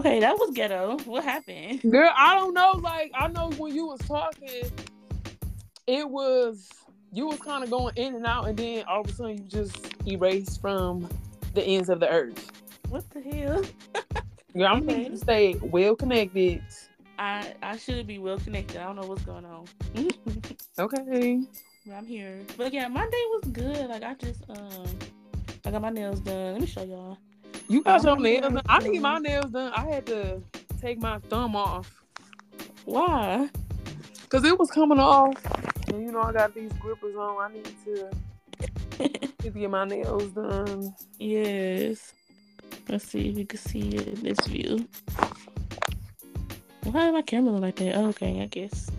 Okay, that was ghetto. What happened? Girl, I don't know. Like, I know when you was talking, it was you was kind of going in and out, and then all of a sudden you just erased from the ends of the earth. What the hell? Girl, I'm Okay. to stay well connected. I I should be well connected. I don't know what's going on. Okay. I'm here. But yeah, my day was good. Like I just um I got my nails done. Let me show y'all. You got your nails done. I need my nails done. I had to take my thumb off Why? because it was coming off. And you know, I got these grippers on. I need to to get my nails done. yes. Let's see if you can see it in this view. Why did my camera look like that? Oh, okay, I guess.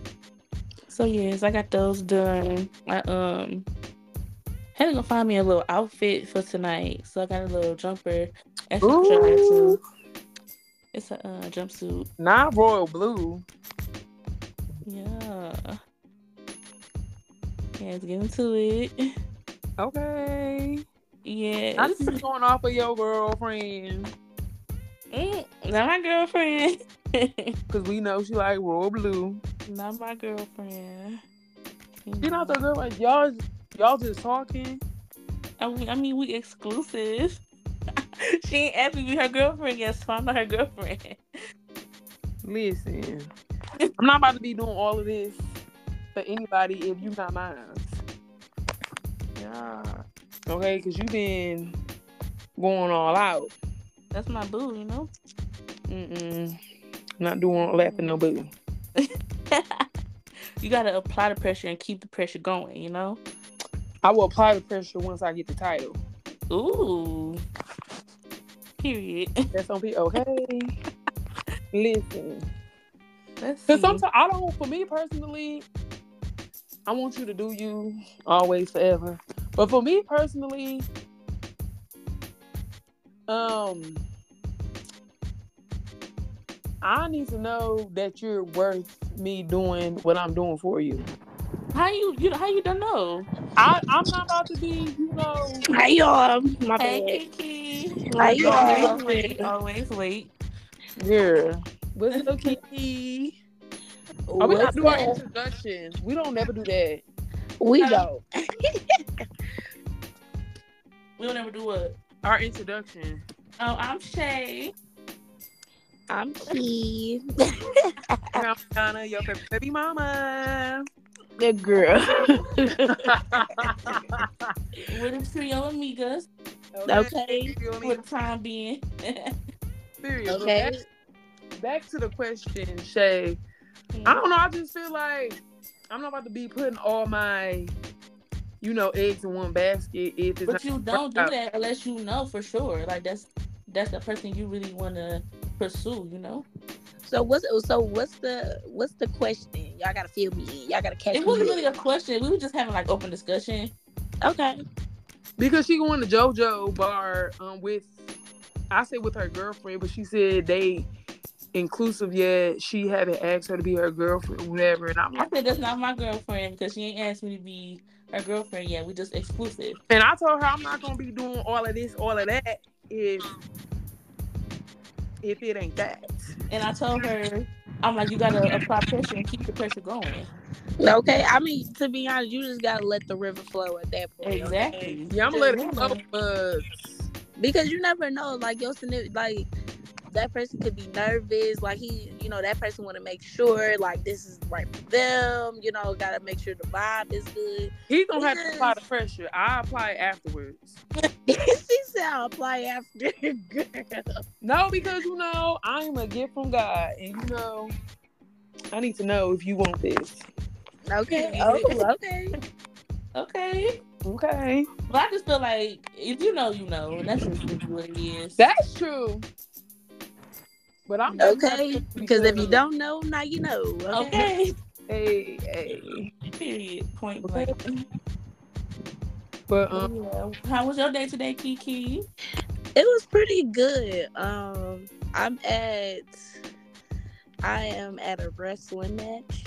So yes, I got those done. I um had to go find me a little outfit for tonight. So I got a little jumper. Ooh. It's a uh, jumpsuit. not royal blue. Yeah. Yeah, let's get into it. Okay. Yeah. I see you going off of your girlfriend Mm, not my girlfriend. because we know she like royal blue. not my girlfriend. She not the girlfriend. Y'all, y'all just talking. I mean, I mean, we exclusive. she ain't asked me to be her girlfriend yet, so I'm not her girlfriend. Listen, I'm not about to be doing all of this for anybody if you not mine. Yeah. Okay, because you've been going all out. That's my boo, you know? Mm-mm. Not doing all that for no boo. you gotta apply the pressure and keep the pressure going, you know? I will apply the pressure once I get the title. Ooh. Period. That's on people. Okay. Listen. Because sometimes I don't, for me personally, I want you to do you always forever. But for me personally, um, I need to know that you're worth me doing what I'm doing for you. How you you how you don't know? I, I'm not about to be, you know, How y'all? My Hey bad. Kiki. How you Always late. Always late. girl. What's up, Kiki? Oh, we What's do our up? introduction. We don't never do that. We don't. We don't ever do what? Our introduction. Oh, I'm Shay. I'm Key. I'm Donna, your baby mama. Good girl. We're the trio amigas Okay. Feel me? for the time being. Serious. Okay. Back, back to the question, Shay. I don't know. I just feel like I'm not about to be putting all my, you know, eggs in one basket. If it's But you don't do out. that unless you know for sure. Like that's that's the person you really want to pursue. You know. So what's so what's the what's the question? Y'all gotta feel me in. Y'all gotta catch It wasn't up. really a question. We were just having like open discussion. Okay. because she going to JoJo bar um with, I said with her girlfriend, but she said they inclusive yet. She haven't asked her to be her girlfriend, whatever. And I'm like, I said that's not my girlfriend because she ain't asked me to be her girlfriend yet. We just exclusive. and I told her I'm not gonna be doing all of this, all of that if if it ain't that. And I told her, I'm like, you gotta apply pressure and keep the pressure going. Okay. I mean, to be honest, you just gotta let the river flow at that point. okay? Exactly. Yeah, I'm Just letting it remember, go, but Because you never know. Like your significant, like that person could be nervous. Like he, you know, that person want to make sure like this is right for them. You know, gotta make sure the vibe is good. He gonna have to apply the pressure. I apply it afterwards. she said, "I'll apply after." Girl. No, because you know I'm a gift from God, and you know I need to know if you want this. Okay. Oh, okay. Okay. Okay, But I just feel like if you know, you know, and that's just what it is. that's true. But I'm Okay. Because if you don't know, now you know. Okay. okay. hey, hey. Period. Point blank. But um, Yeah. How was your day today, Kiki? It was pretty good. Um, I'm at. I am at a wrestling match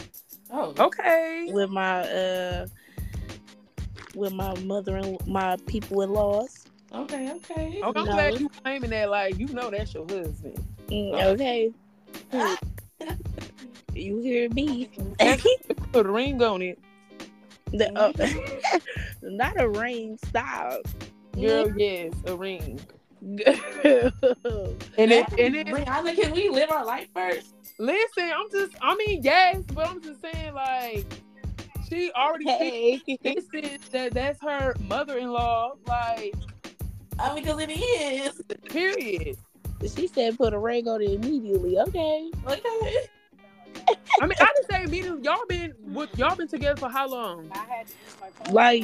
Oh. okay. with my uh with my mother and my people in laws. Okay. Okay. Okay, I'm No. glad you claiming that. Like you know, that's your husband. Mm, okay. you hear me? Put a ring on it. The, uh, not a ring. Stop. Girl, yes, a ring. And it and it Brianna, can we live our life first? listen, I'm just I mean, yes, but I'm just saying like she already Hey. this is that that's her mother in law, like I mean, because it is. period. She said put a ring on it immediately. Okay. Okay. I mean I just say immediately y'all been what y'all been together for how long? Like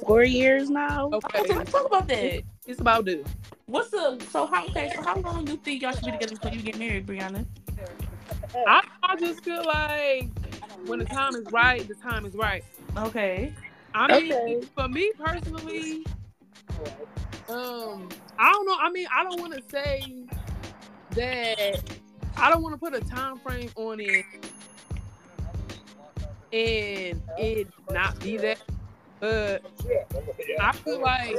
four years now. Okay. Okay, let's talk about that. It's about due. What's the so how okay so how long do you think y'all should be together before you get married, Brianna? I, I just feel like when the time is right, the time is right. Okay. I mean, Okay. for me personally, um, I don't know. I mean, I don't want to say that. I don't want to put a time frame on it, and it not be that. But I feel like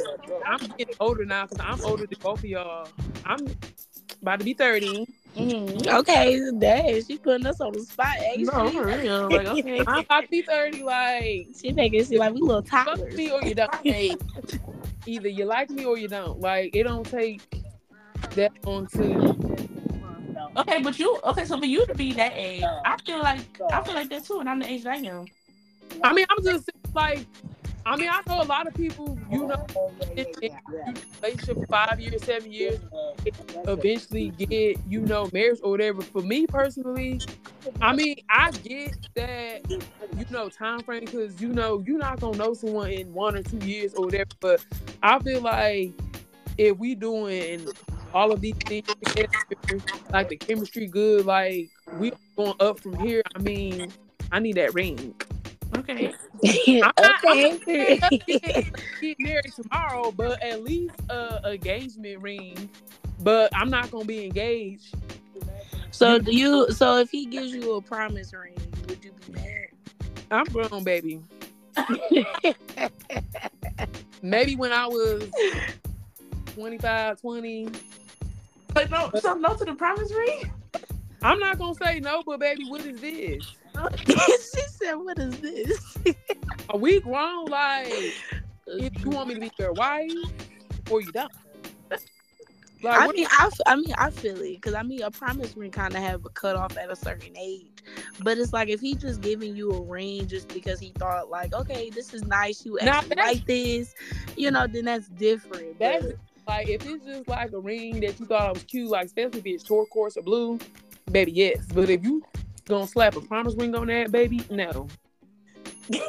I'm getting older now because I'm older than both of y'all. I'm about to be thirty. Mm-hmm. Okay, dang, she putting us on the spot. Ain't No, she? for real. Like, okay. I'm about to be thirty. Like, She making it seem like we little fuck toddlers. me or you don't. Either you like me or you don't. Like, it don't take that long to. okay, but you okay? So for you to be that age, I feel like I feel like that too, and I'm the age that I am. I mean, I'm just like, I mean, I know a lot of people, you know, relationship five years, seven years, eventually get, you know, marriage or whatever. For me personally, I mean, I get that, you know, time frame because you know you're not gonna know someone in one or two years or whatever. But I feel like if we doing all of these things together, like the chemistry good, like we going up from here. I mean, I need that ring. Okay. okay. get married tomorrow, but at least a engagement ring. But I'm not gonna be engaged. so do you? So if he gives you a promise ring, would you be mad? I'm grown, baby. Maybe when I was 25, 20. But no, so no to the promise ring. I'm not gonna say no, but baby, what is this? she said, "What is this?" Are we grown? Like, if you want me to be your wife, or you don't. Like, I what- mean, I, I mean, I feel it because I mean, a promise ring kind of have a cutoff at a certain age, but it's like if he just giving you a ring just because he thought like, okay, this is nice, you actually like this, you know, then that's different. That's but- like if it's just like a ring that you thought I was cute, like especially if it's turquoise or blue, baby, yes. But if you gonna slap a promise ring on that, baby, no.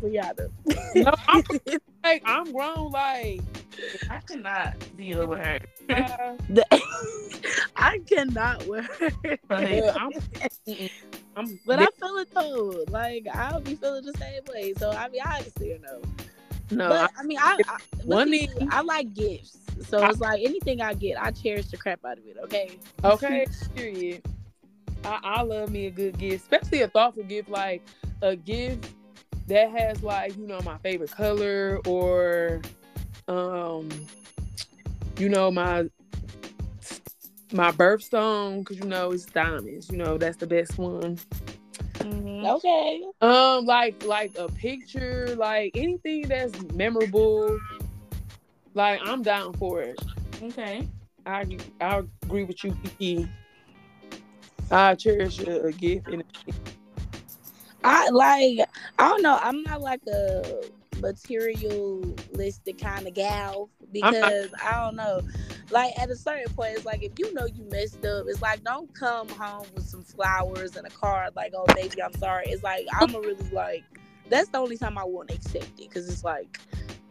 Brianna. No, I'm like I'm grown, like I cannot deal with her. uh, I cannot wear. it. Like, I'm. I'm But I feel it though. Like I'll be feeling the same way. So I mean, I understand though. no, but I mean, I, I but One see, thing- I like gifts. So it's like anything I get, I cherish the crap out of it. Okay. Okay, period. I, I love me a good gift, especially a thoughtful gift, like a gift that has like you know my favorite color or um you know my my birthstone because you know it's diamonds you know that's the best one mhm. Okay. um like like a picture like anything that's memorable like i'm down for it Okay. i i agree with you Kiki. I cherish a, a gift and I like. I don't know. I'm not like a materialistic kind of gal because I don't know. Like at a certain point, it's like if you know you messed up, it's like don't come home with some flowers and a card like, "Oh, baby, I'm sorry." It's like I'm a really like. That's the only time I won't accept it because it's like,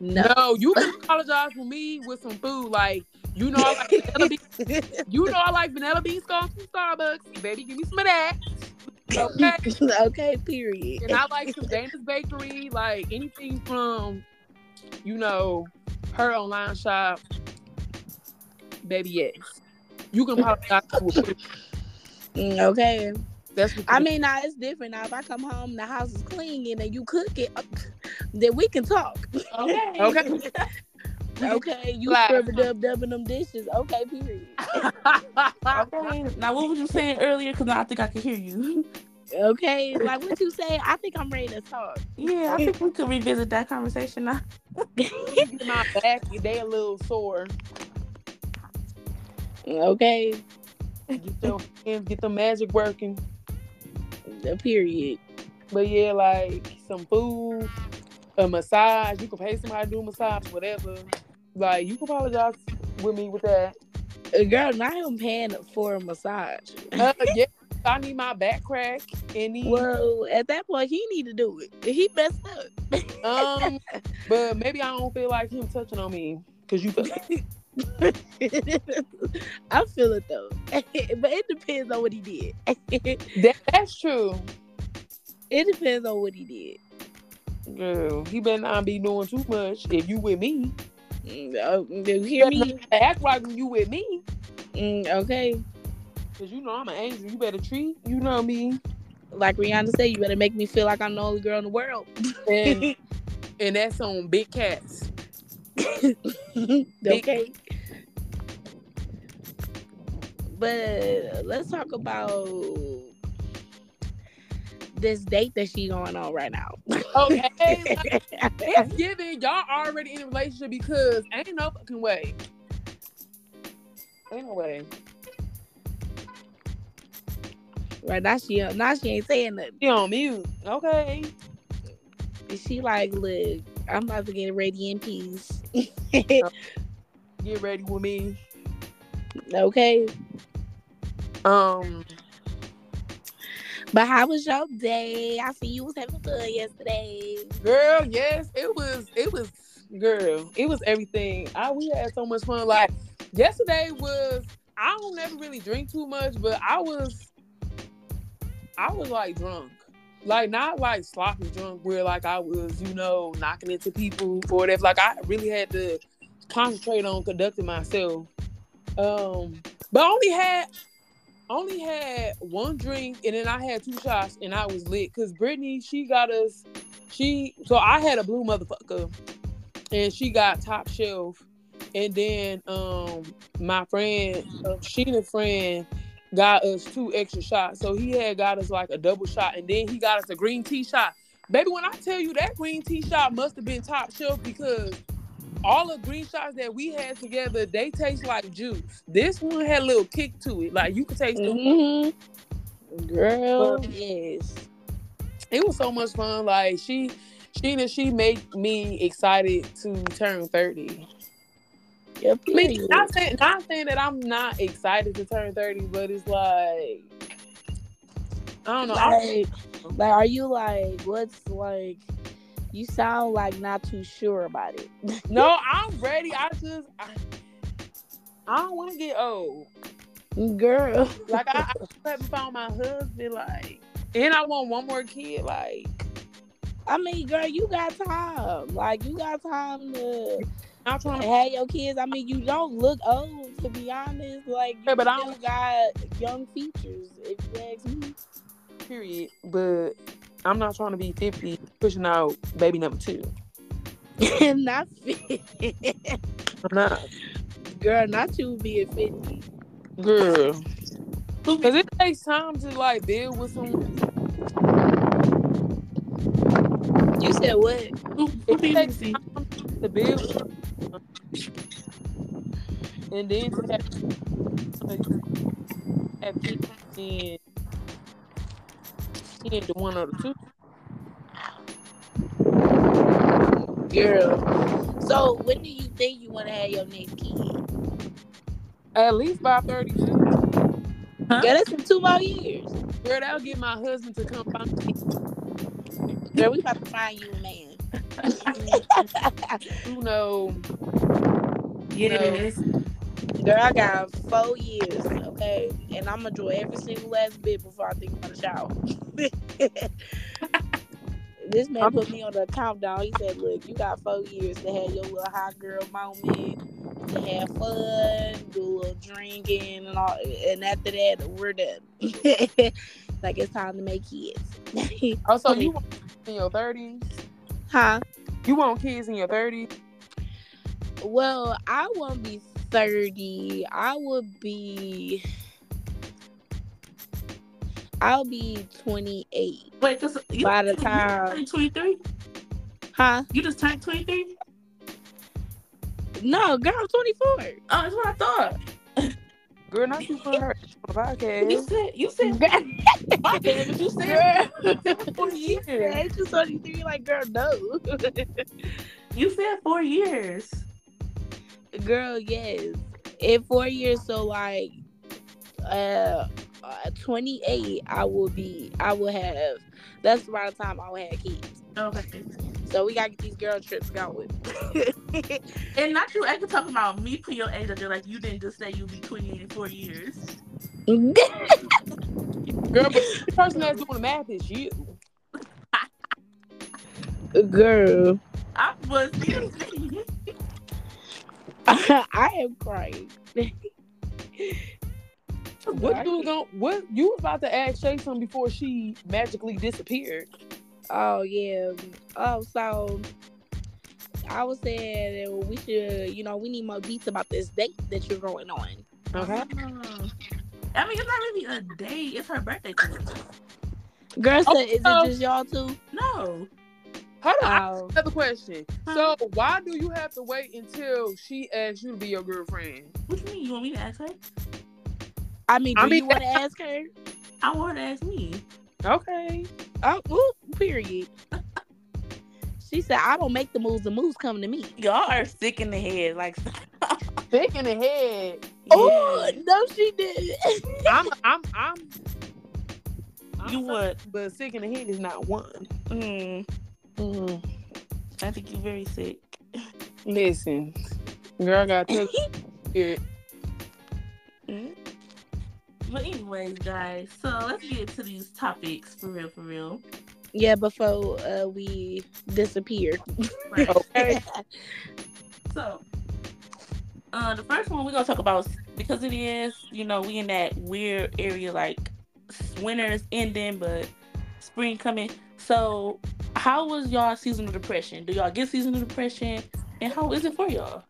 no. No, you can apologize for me with some food. Like, you know, I like vanilla bean, you know, I like vanilla bean scones from Starbucks. Baby, give me some of that. Okay. okay. Period. And I like some Dana's Bakery, like anything from, you know, her online shop. Baby, yes. You can for food. Mm, Okay. That's what I mean, now it's different. Now, if I come home, the house is clean and then you cook it, then we can talk. Okay. Okay. Okay, you Like- scrubber dub dubbing them dishes. Okay, period. Okay. Now, what was you saying earlier? Because I think I can hear you. Okay, like what you say, I think I'm ready to talk. Yeah, I think we could revisit that conversation now. Get my back, they a little sore. Okay, Get your hands, get the magic working. a period. But yeah, like some food, a massage. You can pay somebody to do a massage, whatever. Like you can apologize with me with that. Uh, Girl, not him paying for a massage. Uh, yeah, I need my back crack and need Well, at that point, he need to do it. He messed up. um. But maybe I don't feel like him touching on me because you feel I feel it though, but it depends on what he did. that, that's true. it depends on what he did. Girl, he better not be doing too much if you with me. Mm, oh, you hear me? act like you with me. Mm, okay, Cause you know I'm an angel. You better treat. You know me. like Rihanna said, you better make me feel like I'm the only girl in the world. And and that's on big cats. okay. But let's talk about this date that she going on right now. Okay. it's given y'all already in a relationship because ain't no fucking way. Ain't no way. right now she now she ain't saying nothing. She on mute. Okay. She like, look, I'm about to get ready in peace. Get ready with me. okay. Um. But how was your day? I see you was having fun yesterday. Girl, yes, it was. It was. Girl, it was everything. I we had so much fun. Like yesterday was. I don't never really drink too much, but I was. I was like drunk, like not like sloppy drunk, where like I was, you know, knocking into people or whatever. Like I really had to concentrate on conducting myself. Um, but I only had only had one drink and then I had two shots and I was lit because Brittany she got us she so I had a blue motherfucker and she got top shelf and then um my friend uh, Sheena friend got us two extra shots so he had got us like a double shot and then he got us a green tea shot. Baby when I tell you that green tea shot must have been top shelf because all the green shots that we had together, they taste like juice. This one had a little kick to it. Like you could taste the Mm-hmm. Girl, But- yes. it was so much fun. Like she, Sheena, she make me excited to turn thirty. Yep, I mean, not saying, not saying that I'm not excited to turn thirty, but it's like I don't know. Like, like, are you like, what's like, you sound like not too sure about it. no, I'm ready. I just I, I don't want to get old. Girl. Like I, I haven't found my husband. Like, and I want one more kid. Like, I mean, girl, you got time. Like, you got time to I'm trying to. have your kids. I mean, you don't look old, to be honest. Like, you Yeah, but I still got young features, if you ask me. Period. But I'm not trying to be 50 pushing out baby number two. not 50. I'm not. Girl, not you being 50. Girl. Because it takes time to like build with someone. You said what? It takes time to build. And then to have, have kids in, in the one or the two. Girl. So, when do you think you want to have your next kid? At least by 32. Huh? Girl, that's in two more years. Girl, that'll get my husband to come find me. Girl, we about to find you a man. You know, Yes. Girl, I got four years, okay? And I'm gonna enjoy every single last bit before I think about a shower. this man put me on the countdown. He said, Look, you got four years to have your little hot girl moment, to have fun, do a little drinking and all and after that we're done. like it's time to make kids. Oh, also you want in your 30s? huh? You want kids in your 30s? Well, I won't be 30. I would be. I'll be 28. Wait, cause you, By the you time- 23? Huh? You just turned 23? No, girl, I'm 24. Oh, that's what I thought. Girl, not you for her on You said you said Girl, my bad, but you said four years. Ain't 23? Like, girl, no. You said four years. Girl, yes. In four years, so like, uh, uh, 28, I will be, I will have, that's around the time I will have kids. Okay. So we gotta get these girl trips going. And not you actually talking about me putting your age up there like you didn't just say you'd be 28 in four years. Girl, but the person that's doing the math is you. girl, I was I am crying. What you was going what you was about to ask Shay something before she magically disappeared. Oh yeah. Oh, so I was saying that we should, you know, we need more beats about this date that you're going on. Okay. Oh. I mean, it's not really a date. It's her birthday today. Girl Oh, said, is it just y'all two? No. Hold on. I Oh, have a question. Huh? So why do you have to wait until she asks you to be your girlfriend? What do you mean? You want me to ask her? I mean, do I mean- you want to ask her? I want her to ask me. Okay. Oh, ooh, period. She said, I don't make the moves. The moves come to me. Y'all are sick in the head. Like, Thick in the head. Oh, no, she did. I'm I'm I'm, I'm You what? But sick in the head is not one. Mm, Mm. I think you're very sick. Listen, girl, got to spirit. Mm. But anyways, guys, so let's get into these topics for real, for real. yeah, before uh, we disappear. Right. Okay. So, uh, the first one we're gonna talk about because it is, you know, we in that weird area like winter's ending, but spring coming. So, how was y'all seasonal depression? Do y'all get seasonal depression, and how is it for y'all?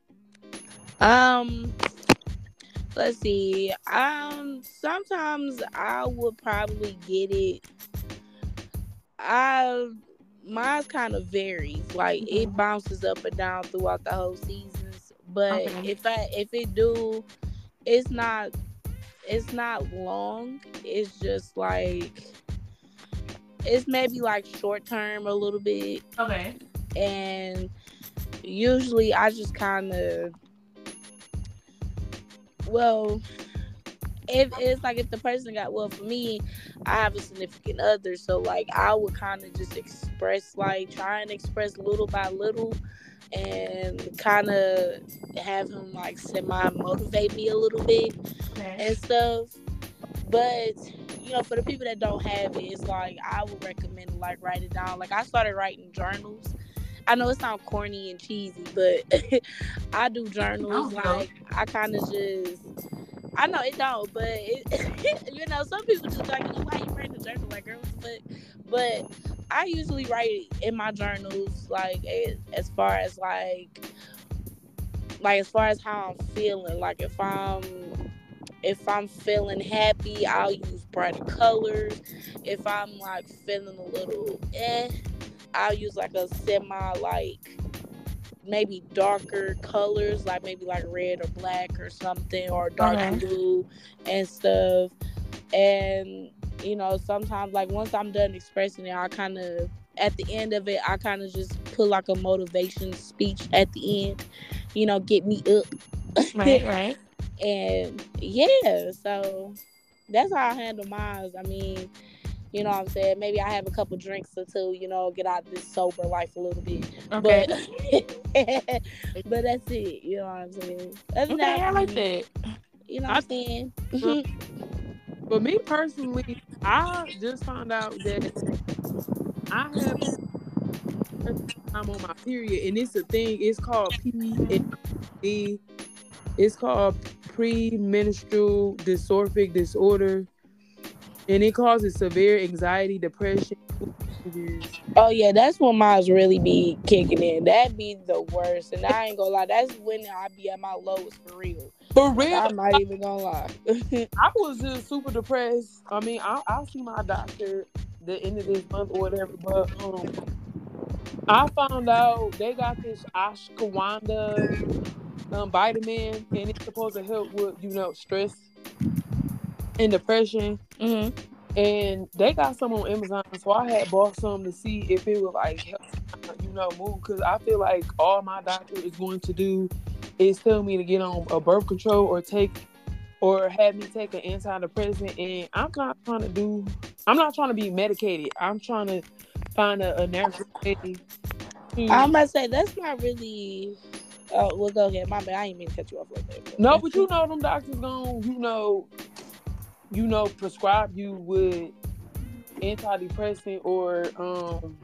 Um, let's see. Um, sometimes I would probably get it. I mine's kind of varies. Like it bounces up and down throughout the whole seasons. But Okay. if I if it do, it's not it's not long. It's just like it's maybe like short term a little bit Okay. and usually I just kind of well if it's like if the person got well for me I have a significant other so like I would kind of just express like try and express little by little and kind of have him like semi motivate me a little bit Okay. and stuff. But you know, for the people that don't have it, it's like I would recommend like write it down. Like I started writing journals. I know it sounds corny and cheesy, but I do journals. Dope. Like I kind of just. I know it don't, but it, you know, some people just like, oh, why you writing a journal? Like, girl, fuck? But I usually write in my journals, like as, as far as like, like as far as how I'm feeling. Like if I'm if I'm feeling happy, I'll use brighter colors. If I'm like feeling a little eh, I'll use like a semi like maybe darker colors, like maybe like red or black or something, or dark Okay. blue and stuff. And you know, sometimes like once I'm done expressing it, I kind of at the end of it, I kind of just put like a motivation speech at the end. You know, get me up. Right. Right. And yeah, so that's how I handle mine. I mean, you know what I'm saying? Maybe I have a couple drinks or two, you know, get out of this sober life a little bit. Okay. But but that's it, you know what I'm saying? Other than okay. I like that. You know what I'm saying? But me personally, I just found out that I have I'm on my period, and it's a thing. It's called PMD. It's called premenstrual dysphoric disorder, and it causes severe anxiety, depression, Oh yeah, that's when mine's really be kicking in. That be the worst, and I ain't gonna lie. That's when I be at my lowest for real. For real, I'm not even gonna lie. I was just super depressed. I mean, I, I'll see my doctor the end of this month or whatever, but um, I found out they got this ashwagandha um, vitamin, and it's supposed to help with you know stress and depression. hmm And they got some on Amazon, so I had bought some to see if it would like help, you know, move. Because I feel like all my doctor is going to do is tell me to get on a birth control or take or have me take an antidepressant, and I'm not trying to do. I'm not trying to be medicated. I'm trying to find a, a natural way. To, I'm gonna say that's not really. Oh, well, go ahead. My bad. I ain't mean to cut you off like that. No, but you know them doctors going you know, you know, prescribe you with antidepressant or um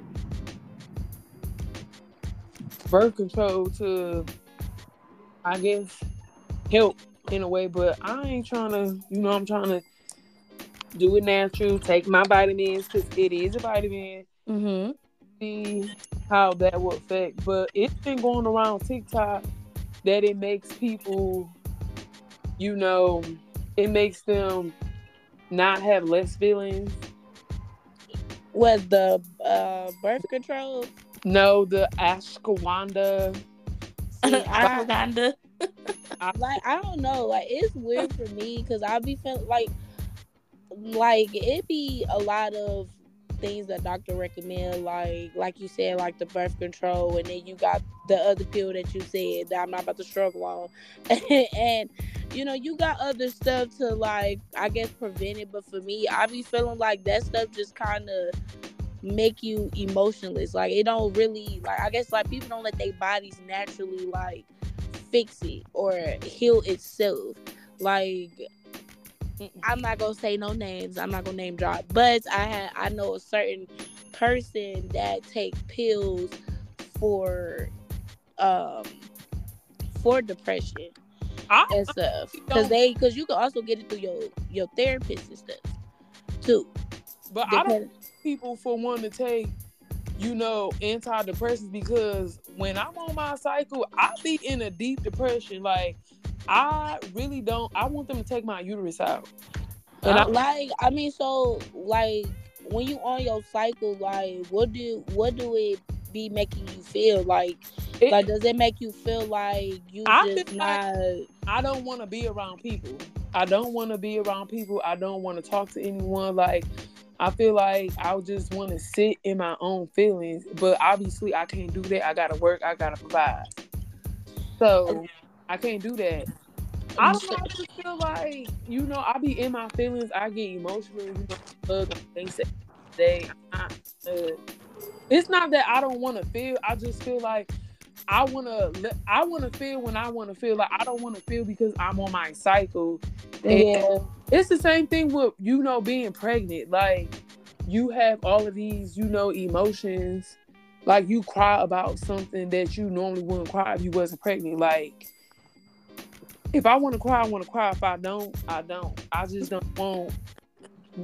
birth control to I guess help in a way, but I ain't trying to, you know, I'm trying to do it natural, take my vitamins because it is a vitamin, hmm see how that will affect. But it's been going around TikTok that it makes people, you know, it makes them not have less feelings. With the uh, birth control, No, the ashwagandha. Ashwagandha. like I don't know. Like it's weird for me because I be feeling like like it be a lot of things that doctor recommend like like you said like the birth control and then you got the other pill that you said that I'm not about to struggle on and you know you got other stuff to like I guess prevent it but for me I be feeling like that stuff just kind of make you emotionless like it don't really like I guess like people don't let their bodies naturally like fix it or heal itself. Like I'm not gonna say no names. I'm not gonna name drop, but I ha- I know a certain person that take pills for um for depression I, and stuff because they because you can also get it through your your therapist and stuff too. but I don't people for wanting to take, you know, antidepressants because when I'm on my cycle, I be in a deep depression. Like I really don't. I want them to take my uterus out. And I, Uh, like I mean, so like when you on your cycle, like what do what do it be making you feel like? it- like, does it make you feel like you I just not? like- I don't want to be around people. I don't want to be around people. I don't want to talk to anyone. Like I feel like I just want to sit in my own feelings. But obviously, I can't do that. I gotta work. I gotta provide. So I can't do that. I don't know. I just feel like you know I be in my feelings. I get emotional. You know, things that. I, uh, it's not that I don't want to feel. I just feel like I want to. I want to feel when I want to feel. Like I don't want to feel because I'm on my cycle. Yeah, It's the same thing with you know being pregnant. Like you have all of these you know emotions. Like you cry about something that you normally wouldn't cry if you wasn't pregnant. Like if I want to cry, I want to cry. If I don't, I don't. I just don't want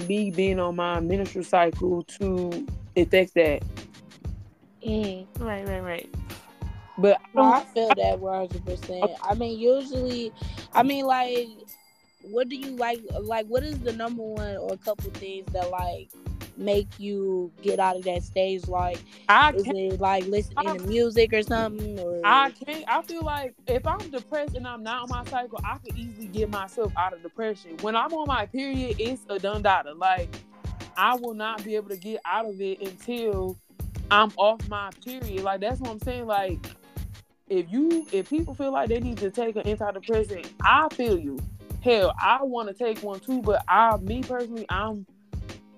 me being on my menstrual cycle to affect that. mm. Right, right, right. But I No, I don't, feel that one hundred percent. I mean, usually, I mean, like, what do you like? Like, what is the number one or a couple things that like make you get out of that stage? Like, I is can't. it like listening to music or something? Or I can't. I feel like if I'm depressed and I'm not on my cycle, I can easily get myself out of depression. When I'm on my period, it's a done data. Like I will not be able to get out of it until I'm off my period. Like that's what I'm saying. Like if you, if people feel like they need to take an antidepressant, I feel you. Hell, I want to take one too, but I, me personally, I'm,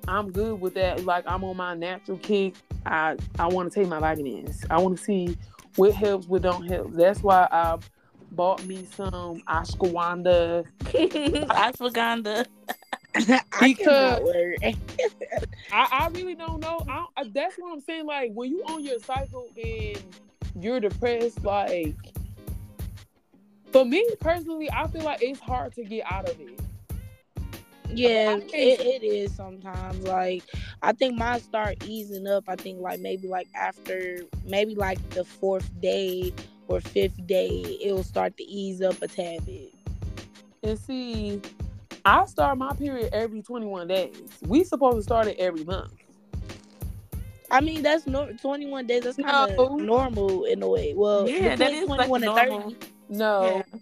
I'm good with that. Like I'm on my natural kick. I, I want to take my vitamins. I want to see what helps, what don't help. That's why I bought me some ashwagandha. Ashwagandha. I Because- cannot word. I, I really don't know. I, I, that's what I'm saying. Like when you on your cycle and you're depressed, like for me personally, I feel like it's hard to get out of it. Yeah, it, it is sometimes. Like I think mine start easing up. I think like maybe like after maybe like the fourth day or fifth day, it'll start to ease up a tad bit. And see, I start my period every 21 days. We supposed to start it every month. I mean, that's no 21 days. That's kind of No. normal in a way. Well, Yeah, that is like 21 and normal. 30. No. Yeah.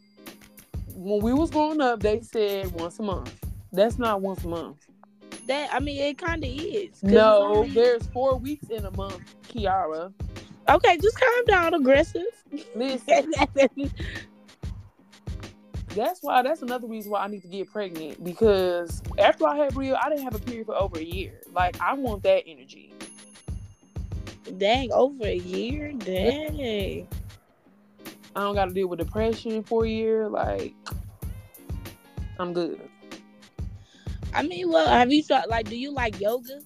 When we was growing up, they said once a month. That's not once a month. That I mean, it kind of is. No, there's four weeks in a month, Kiara. Okay, just calm down, aggressive. Listen, that's why that's another reason why I need to get pregnant because after I had Bria, I didn't have a period for over a year. Like I want that energy. Dang, over a year. Dang. I don't got to deal with depression for a year. Like I'm good. I mean, well, have you tried? Like, do you like yoga?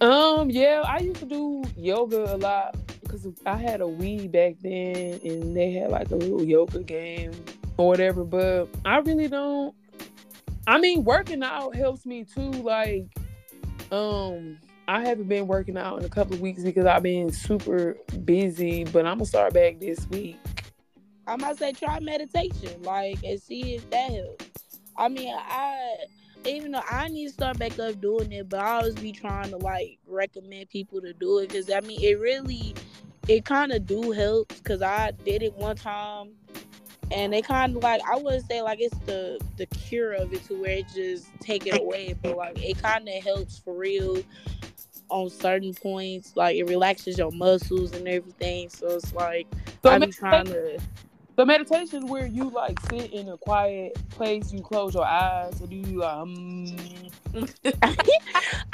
Um, yeah, I used to do yoga a lot because I had a Wii back then, and they had like a little yoga game or whatever. But I really don't. I mean, working out helps me too. Like, um, I haven't been working out in a couple of weeks because I've been super busy. But I'm gonna start back this week. I might say try meditation, like, and see if that helps. I mean, I even though I need to start back up doing it, but I always be trying to like recommend people to do it because I mean, it really, it kind of do help because I did it one time, and it kind of like I wouldn't say like it's the the cure of it to where it just take it away, but like it kind of helps for real on certain points. Like it relaxes your muscles and everything, so it's like So, I be medita- trying to. So meditation is where you like sit in a quiet place, you close your eyes, or do you um?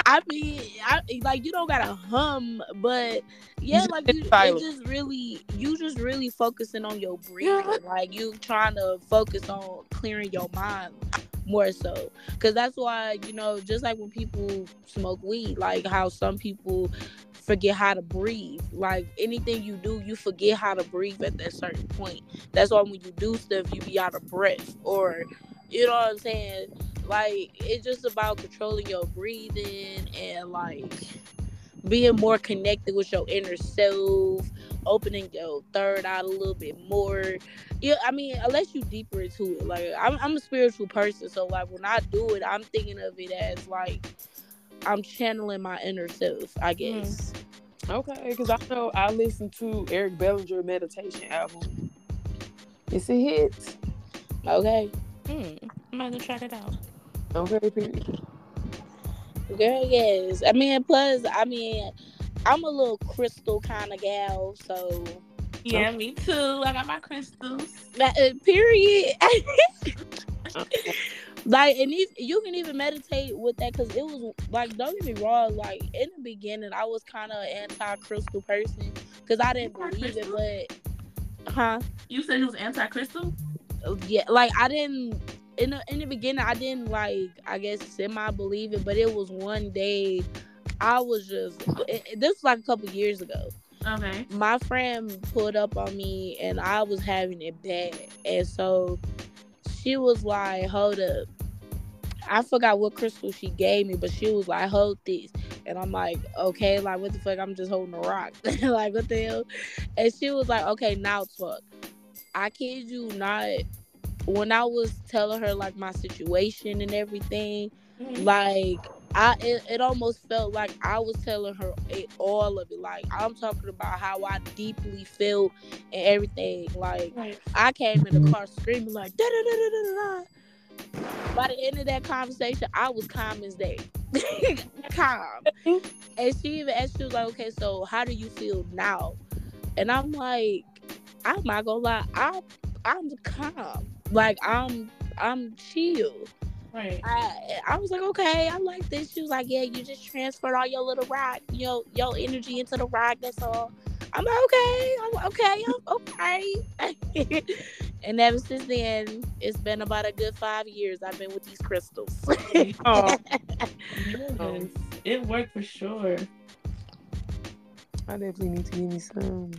I mean, I, like you don't gotta hum, but yeah, like sit you, just really, you just really focusing on your breathing. Like you trying to focus on clearing your mind more so, because that's why you know, just like when people smoke weed, like how some people forget how to breathe. Like anything you do, you forget how to breathe at that certain point. That's why when you do stuff, you be out of breath, or you know what I'm saying like it's just about controlling your breathing and like being more connected with your inner self opening your third eye a little bit more yeah i mean unless you deeper into it like I'm, I'm a spiritual person so like when i do it i'm thinking of it as like i'm channeling my inner self i guess Okay, because I know I listened to Eric Bellinger meditation album. It's a hit. okay Hmm. I'm about to try that out. Okay, period. girl yes i mean plus i mean i'm a little crystal kind of gal so Yeah, me too. I got my crystals. That, uh, period. like, and if you can even meditate with that, because it was like, don't get me wrong. Like in the beginning, I was kind of anti-crystal person because I didn't believe it, but huh? You said it was anti-crystal. Yeah, like I didn't. In the, in the beginning, I didn't like, I guess, semi believe it, but it was one day I was just, it- this was like a couple years ago Okay. my friend pulled up on me and I was having it bad. And so she was like, Hold up. I forgot what crystal she gave me, but she was like, Hold this. And I'm like, Okay, like, what the fuck? I'm just holding a rock. like, what the hell? And she was like, Okay, now talk. I kid you not. When I was telling her, like, my situation and everything, Mhm. like I it, it almost felt like I was telling her it, all of it. Like I'm talking about how I deeply felt and everything. Like Right. I came in the car screaming like da da da da da da. By the end of that conversation, I was calm as day. calm. And she even asked, she was like, okay, so how do you feel now? And I'm like, I'm not gonna lie, I I'm calm. Like I'm I'm chill. Right. I I was like, okay, I like this. She was like, yeah, you just transferred all your little rock, your your energy into the rock. That's all. I'm like, okay, I'm okay, I'm okay. and ever since then, it's been about a good five years. I've been with these crystals. Oh. oh, Yes. It worked for sure. I definitely need to give me some.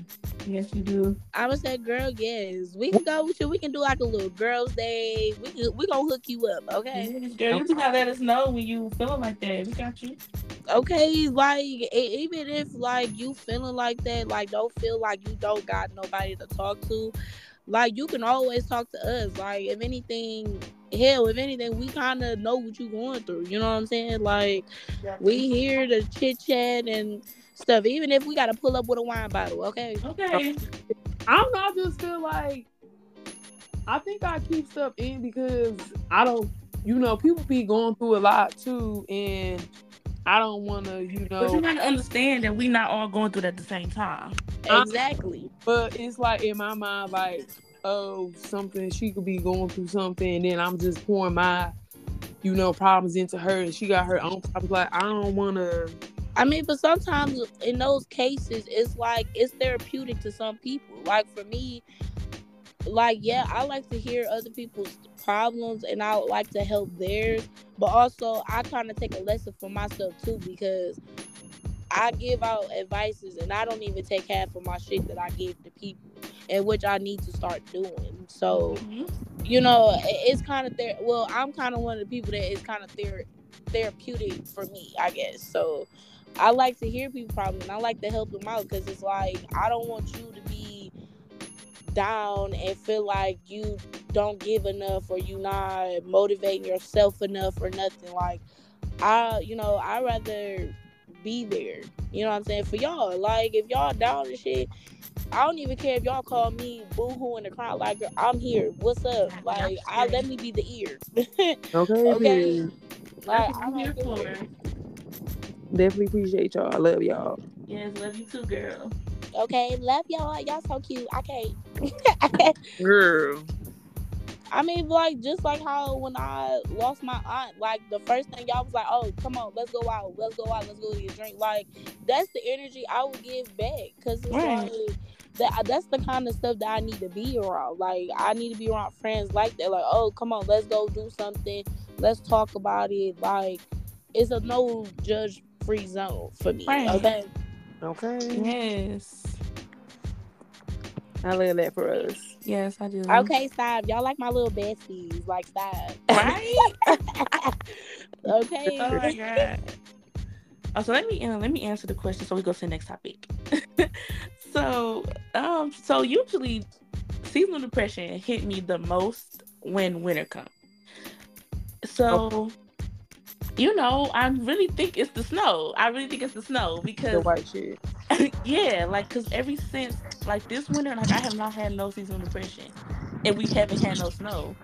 Yes, you do. I would say, girl, yes. We can go with you. We can do like a little girls' day. We can, we gonna hook you up, okay? Yes, girl, you just gotta let us know when you feeling like that. We got you. Okay, like e- even if like you feeling like that, like don't feel like you don't got nobody to talk to. Like you can always talk to us. Like if anything, hell, if anything, we kind of know what you're going through. You know what I'm saying? Like we here to chit chat and stuff. Even if we gotta pull up with a wine bottle, okay? Okay. I don't know. I just feel like I think I keep stuff in because I don't. You know, people be going through a lot too, and I don't want to. You know. But you gotta understand that we not all going through that at the same time. Uh, Exactly. but it's like in my mind, like oh, something she could be going through something, and then I'm just pouring my, you know, problems into her, and she got her own problems. Like I don't want to. I mean, but sometimes in those cases, it's like it's therapeutic to some people. Like for me, like yeah, I like to hear other people's problems and I like to help theirs, but also I kind of take a lesson for myself too because I give out advices and I don't even take half of my shit that I give to people, and which I need to start doing. So Mhm. you know, it's kind of there. Well, I'm kind of one of the people that is kind of ther- therapeutic for me, I guess. So I like to hear people problems and I like to help them out because it's like I don't want you to be down and feel like you don't give enough or you not motivating yourself enough or nothing. Like I, you know, I rather be there. You know what I'm saying? For y'all, like if y'all down and shit. I don't even care if y'all call me boo hoo in the crowd. Like I'm here. What's up? Like I let me be the ear. Okay. Okay. then. like I'm here for. give Definitely appreciate y'all. I love y'all. Yes, love you too, girl. Okay, love y'all. Y'all so cute. I can't. Girl. I mean, like just like how when I lost my aunt, like the first thing y'all was like, "Oh, come on, let's go out, let's go out, let's go get a drink." Like that's the energy I would give back, cause it's Right. like that. Uh, that's the kind of stuff that I need to be around. Like I need to be around friends like that. Like, oh, come on, let's go do something. Let's talk about it. Like it's a no judge free zone for me. Right. Okay. Okay. Yes. I love that for us. Yes, I do. Okay, stop. Y'all like my little besties. Like stop. Right? okay. oh my god. Oh, so let me uh, let me answer the question so we go to the next topic. so um so usually seasonal depression hit me the most when winter comes. So you know, I really think it's the snow. I really think it's the snow The because white shit. yeah, like because every since like this winter, like I have not had no seasonal depression, and we haven't had no snow.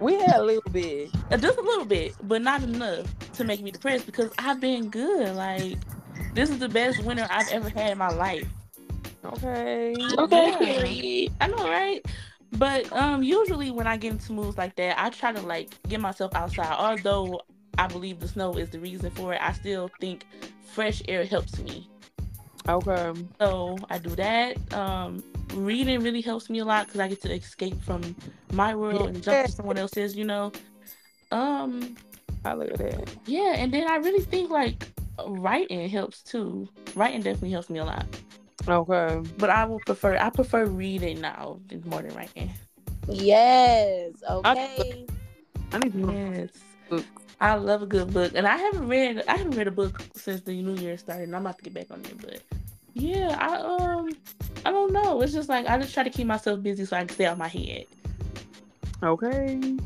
We had a little bit. Uh, just a little bit, but not enough to make me depressed because I've been good. Like this is the best winter I've ever had in my life. Okay. Okay, Yeah. I know, right? But um, usually when I get into moods like that, I try to like get myself outside. Although I believe the snow is the reason for it, I still think fresh air helps me. Okay. So I do that. Um, reading really helps me a lot because I get to escape from my world and jump to someone else's. You know. Um. I at that. Yeah, and then I really think like writing helps too. Writing definitely helps me a lot. Okay. But I will prefer I prefer reading now more than writing. Yes. Okay. I need to Yes. Book. I love a good book. And I haven't read I haven't read a book since the new year started and I'm about to get back on there, but yeah, I um I don't know. It's just like I just try to keep myself busy so I can stay out my head. Okay.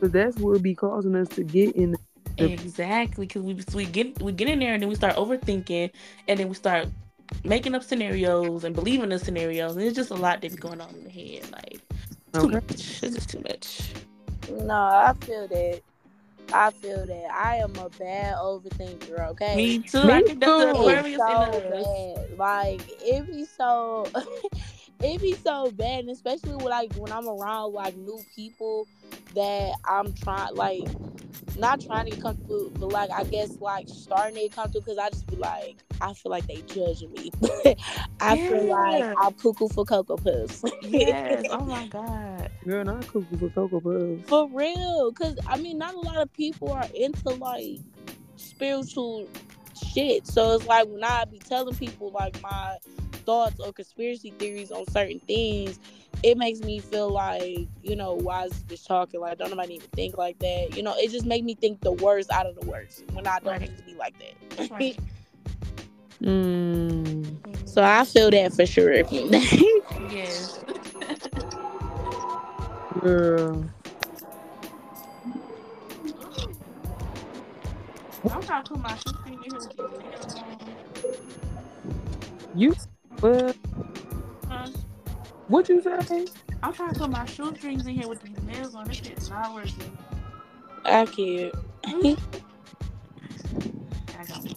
But that's what be causing us to get in. Yep. Exactly, because we we get we get in there and then we start overthinking, and then we start making up scenarios and believing the scenarios, and it's just a lot that be going on in the head. Like too Okay. much. It's just too much. No, I feel that. I feel that. I am a bad overthinker. Okay. Me too. Me I think that's the too. Aquarius It's in so us. bad. Like it be so it be so bad, and especially when like when I'm around like new people that I'm trying like not trying to get comfortable, but like I guess like starting to get comfortable because I just be like I feel like they judging me. I feel like I'm cuckoo for cocoa puffs. Yes. Oh my god. Girl, not cuckoo for cocoa puffs. For real, cause I mean, not a lot of people are into like spiritual shit. So it's like when I be telling people like my thoughts or conspiracy theories on certain things, it makes me feel like, you know, why is this talking? Like, don't nobody even think like that. You know, it just make me think the worst out of the worst when I don't Right. need to be like that. Right. Mm. so I feel that for sure. yes. Girl. I'm trying to put my shoestring in here with these nails on. You what? Huh? What you say? I'm trying to put my shoestrings in here with these nails on. This shit's not working. I can't. I got it.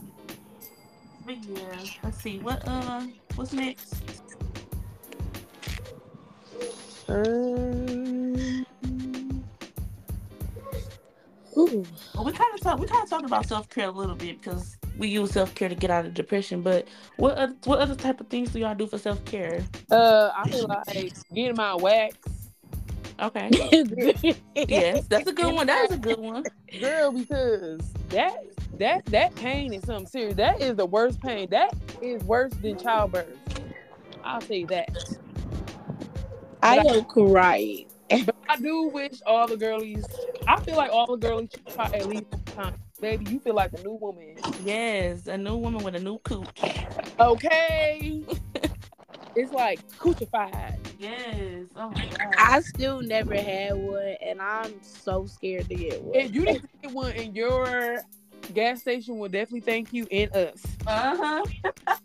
But yeah, let's see. What uh what's next? Um, Ooh. Well, we kind of talk. We kind of talked about self care a little bit because we use self care to get out of depression. But what other, what other type of things do y'all do for self care? uh, I feel like getting my wax, Okay. yes, that's a good one. That is a good one. girl, because that that that pain is something serious. That is the worst pain. That is worse than childbirth. I'll say that. I am crying. But I do wish all the girlies. I feel like all the girlies should try at least one time. Baby, you feel like a new woman. Yes, a new woman with a new cooch. Okay. it's like coochified. Yes. Oh my god. I still never had one, and I'm so scared to get one. If you didn't get one in your gas station, will definitely thank you and us. Uh huh.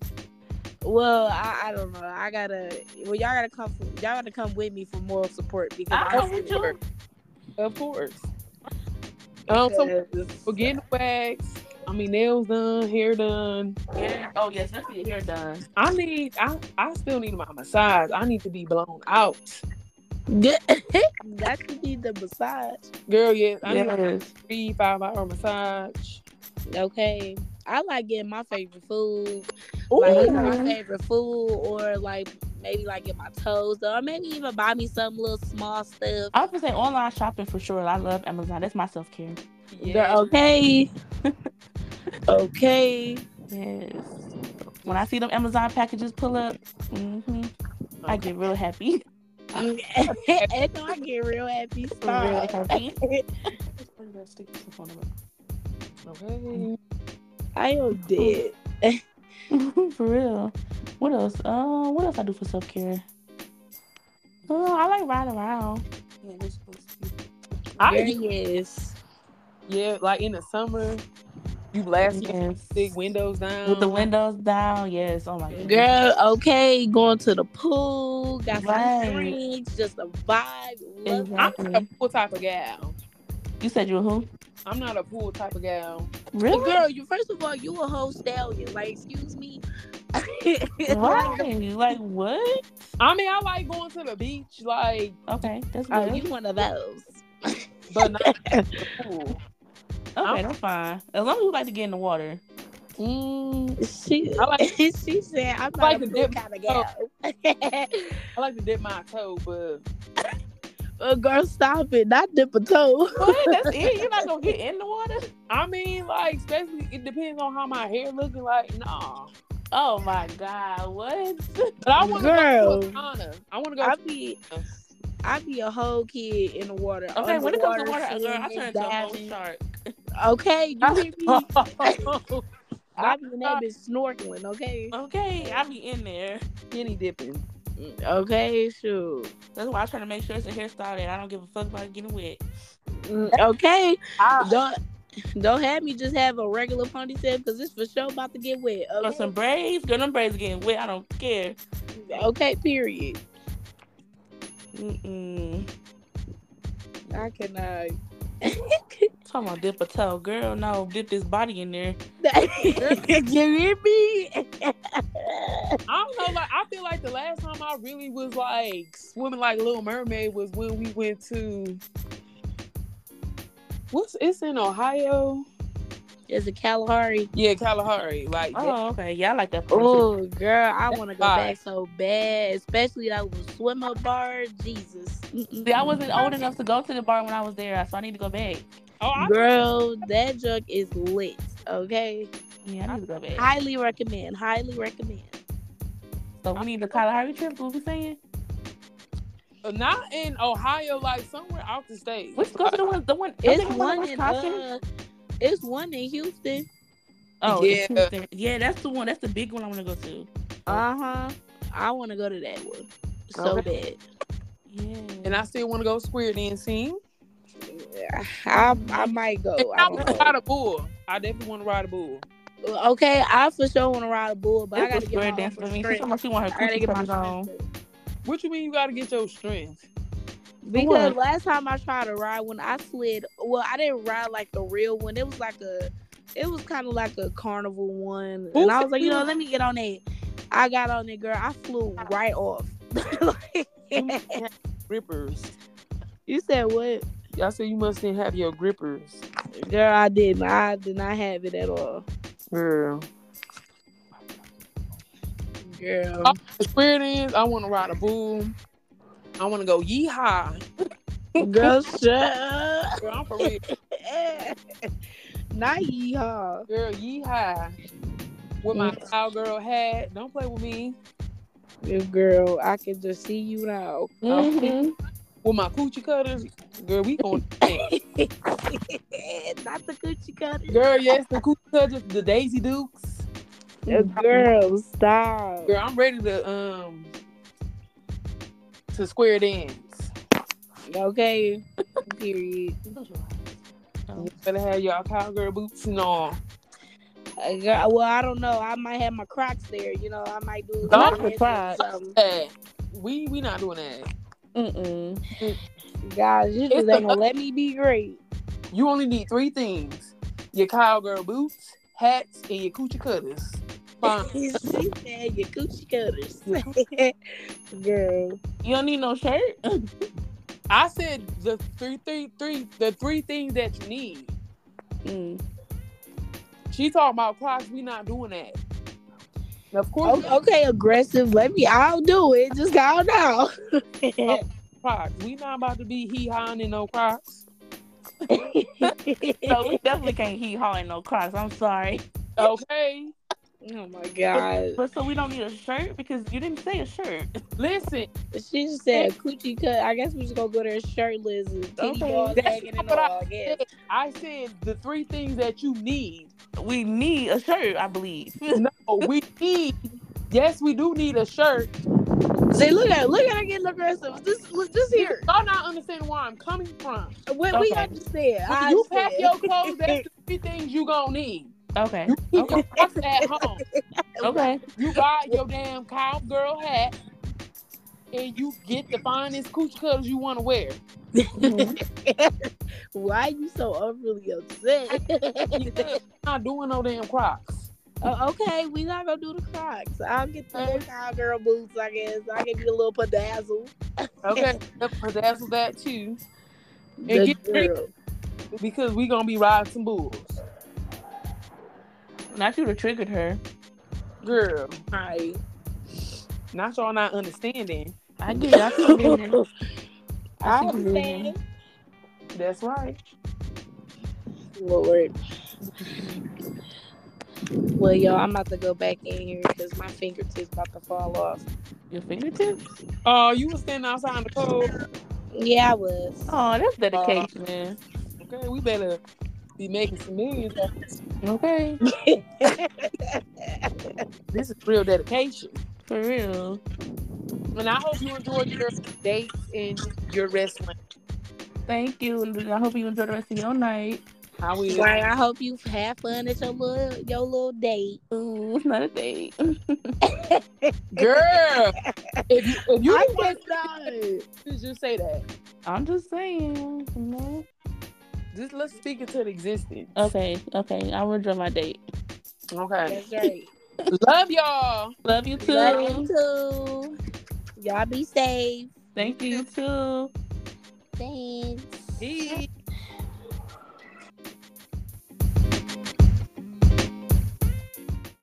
Well, I, I don't know. I gotta. Well, y'all gotta come. For, y'all gotta come with me for moral support because I I'm come with you. Of course. Um, so we're getting the wax, I mean nails done, hair done. Yeah. Oh yes, let's hair done. I need I I still need my massage. I need to be blown out. that could be the massage. Girl, yes. I need like a Yes. three, five hour massage. Okay. I like getting my favorite food, Ooh. like my favorite food, or like maybe like get my toes done, or maybe even buy me some little small stuff. I was gonna say online shopping for sure. I love Amazon. That's my self care. Yeah. Okay. okay. Yes. When I see them Amazon packages pull up, hmm I get real happy. and I get real happy. Real Stop. happy. Okay. I am dead. for real. What else? Uh, what else I do for self care? Uh, I like riding around. I yes. yeah, like in the summer, you blast Yes. big windows down With the windows down, yes. Oh my god. Girl, okay, going to the pool, got Right. some drinks, just a vibe. Love I'm a pool type of gal. You said you were who? I'm not a pool type of gal. Really? Girl, you first of all, you a whole stallion. Like, excuse me. Right. Like what? I mean, I like going to the beach, like, Okay, that's Oh, good. you one of those. but not the pool. okay, that's fine. As long as you like to get in the water. Mm, She, I like- she said, I'm not like a to dip kind of gal. I like to dip my toe, but Uh, girl, stop it. Not dip a toe. What? That's it? You're not gonna get in the water? I mean, like, especially it depends on how my hair looking. Like, nah. Oh my god, what? But I want to Girl. go to a. I want to go. I be, I be a whole kid in the water. Okay, when it comes to water, underwater, girl, I turn into a whole shark. Okay, you hear me? to I be in that bitch snorkeling. Okay. Okay, I be in there. skinny dipping. Okay, sure. That's why I try to make sure it's a hairstyle that I don't give a fuck about getting wet. Mm, Okay, I, don't don't have me just have a regular ponytail because it's for sure about to get wet. Or Okay, some braids, girl, them braids getting wet. I don't care. okay period. Mm-mm. I cannot. Talking about dip a toe, girl. No, dip this body in there. you hear me? I don't know. Like, I feel like the last time I really was like swimming like Little Mermaid was when we went to. What's it's in Ohio? Is it Kalahari? Yeah, Kalahari. Like, Oh, okay. Yeah, I like that. part. Oh, girl, I want to go Vibe. back so bad, especially that little swim up bar. Jesus, See, I wasn't old enough to go to the bar when I was there, so I need to go back. Oh, I, girl, that junk is lit. Okay, Yeah, I need to go back. Highly recommend. Highly recommend. So we need the Kalahari trip. What we saying? Uh, Not in Ohio, like somewhere out the state. Let's go to the one. The one. It's okay, one in Wisconsin. uh, it's one in Houston. oh, Yeah. Houston. yeah, that's the one. That's the big one I want to go to. Uh huh. I want to go to that one so Okay. Yeah. And I still want to go square dancing. Bad. I I might go. And I I don't want to ride a bull. I definitely want to ride a bull. Okay, I for sure want to ride a bull, but I gotta get square my dance for me. She's strength. talking about she want her coochie get my on. What you mean you got to get your strength? Because what? last time I tried to ride when I slid, well, I didn't ride like the real one. It was like a, it was kind of like a carnival one, Who and I was like, you know, let me get on it. I got on it, girl. I flew right off. like, Rippers. you said what, Y'all said you must didn't have your grippers. girl? I didn't. I did not have it at all, Girl. girl. Oh. Square dance, I want to ride a bull. I want to go yeehaw. girl, shut up. Girl, I'm for real. Not yeehaw. Girl, yeehaw. With my cowgirl hat. Don't play with me. Girl, I can just see you now. Mhm. With my coochie cutters. Girl, we going to Not the coochie cutters. Girl, yes, the coochie cutters, the Daisy Dukes. Girl, stop. Girl, I'm ready to um to square dance. Okay. Period. You better have y'all cowgirl boots and all. Uh, girl, well, I don't know. I might have my Crocs there. You know, I might do. a Not little the Crocs. Hey, we we not doing that. Mm-mm. Guys, you just ain't gonna let me be great. You only need three things: your cowgirl boots, hats, and your coochie cutters. Fine. she said your coochie cutters. Girl. You don't need no shirt. I said the three, three, three, the three things that you need. Mm. She talking about Crocs. We not doing that. And of course, O- Okay, aggressive. Let me. I'll do it. Just calm down. Oh, Crocs. We not about to be hee hawing in no Crocs. So we definitely can't heat haul in no Crocs. I'm sorry. Okay. Oh my god. But so we don't need a shirt because you didn't say a shirt. Listen, She just said coochie cut. I guess we just gonna go there shirtless and titty Okay. balls That's hanging and what I all. I guess. I said the three things that you need. We need a shirt, I believe. No, we need. Yes, we do need a shirt. See, look at look at her getting aggressive. Just look, just here. Y'all not understanding where I'm coming from. We, we understand. When I you pack your clothes, that's the three things you gonna need. Okay. Okay. your Crocs at home. Okay. You got your damn cowgirl hat, and you get the finest coochie cutters you want to wear. Why are you so overly upset? Because not doing no damn Crocs. Oh, okay, we not gonna do the Crocs. I'll get the little cowgirl boots. I guess I can get you a little pedazzle. Okay, pedazzle that too. And The get girl. because we gonna be riding some bulls, Not you to triggered her. girl. Right. Not y'all not understanding. I do. I see the. I see the vision. understand. That's right. Lord. Well, y'all, I'm about to go back in here because my fingertips about to fall off. Your fingertips? Oh, you was standing outside in the cold. Yeah, I was. Oh, that's dedication, uh, man. Okay, we better be making some millions. Okay. This is real dedication. For real. And I hope you enjoyed your dates and your wrestling. Thank you. And I hope you enjoy the rest of your night. How we Right, I hope you have fun at your little your little date. Ooh, it's not a date. girl. If you if you I didn't want cannot. just say that. I'm just saying. You know? Just let's speak into the existence. Okay. Okay. I will enjoy my date. Okay. That's right. Love y'all. Love you too. Love you too. Y'all be safe. Thank you too. Thanks. Peace.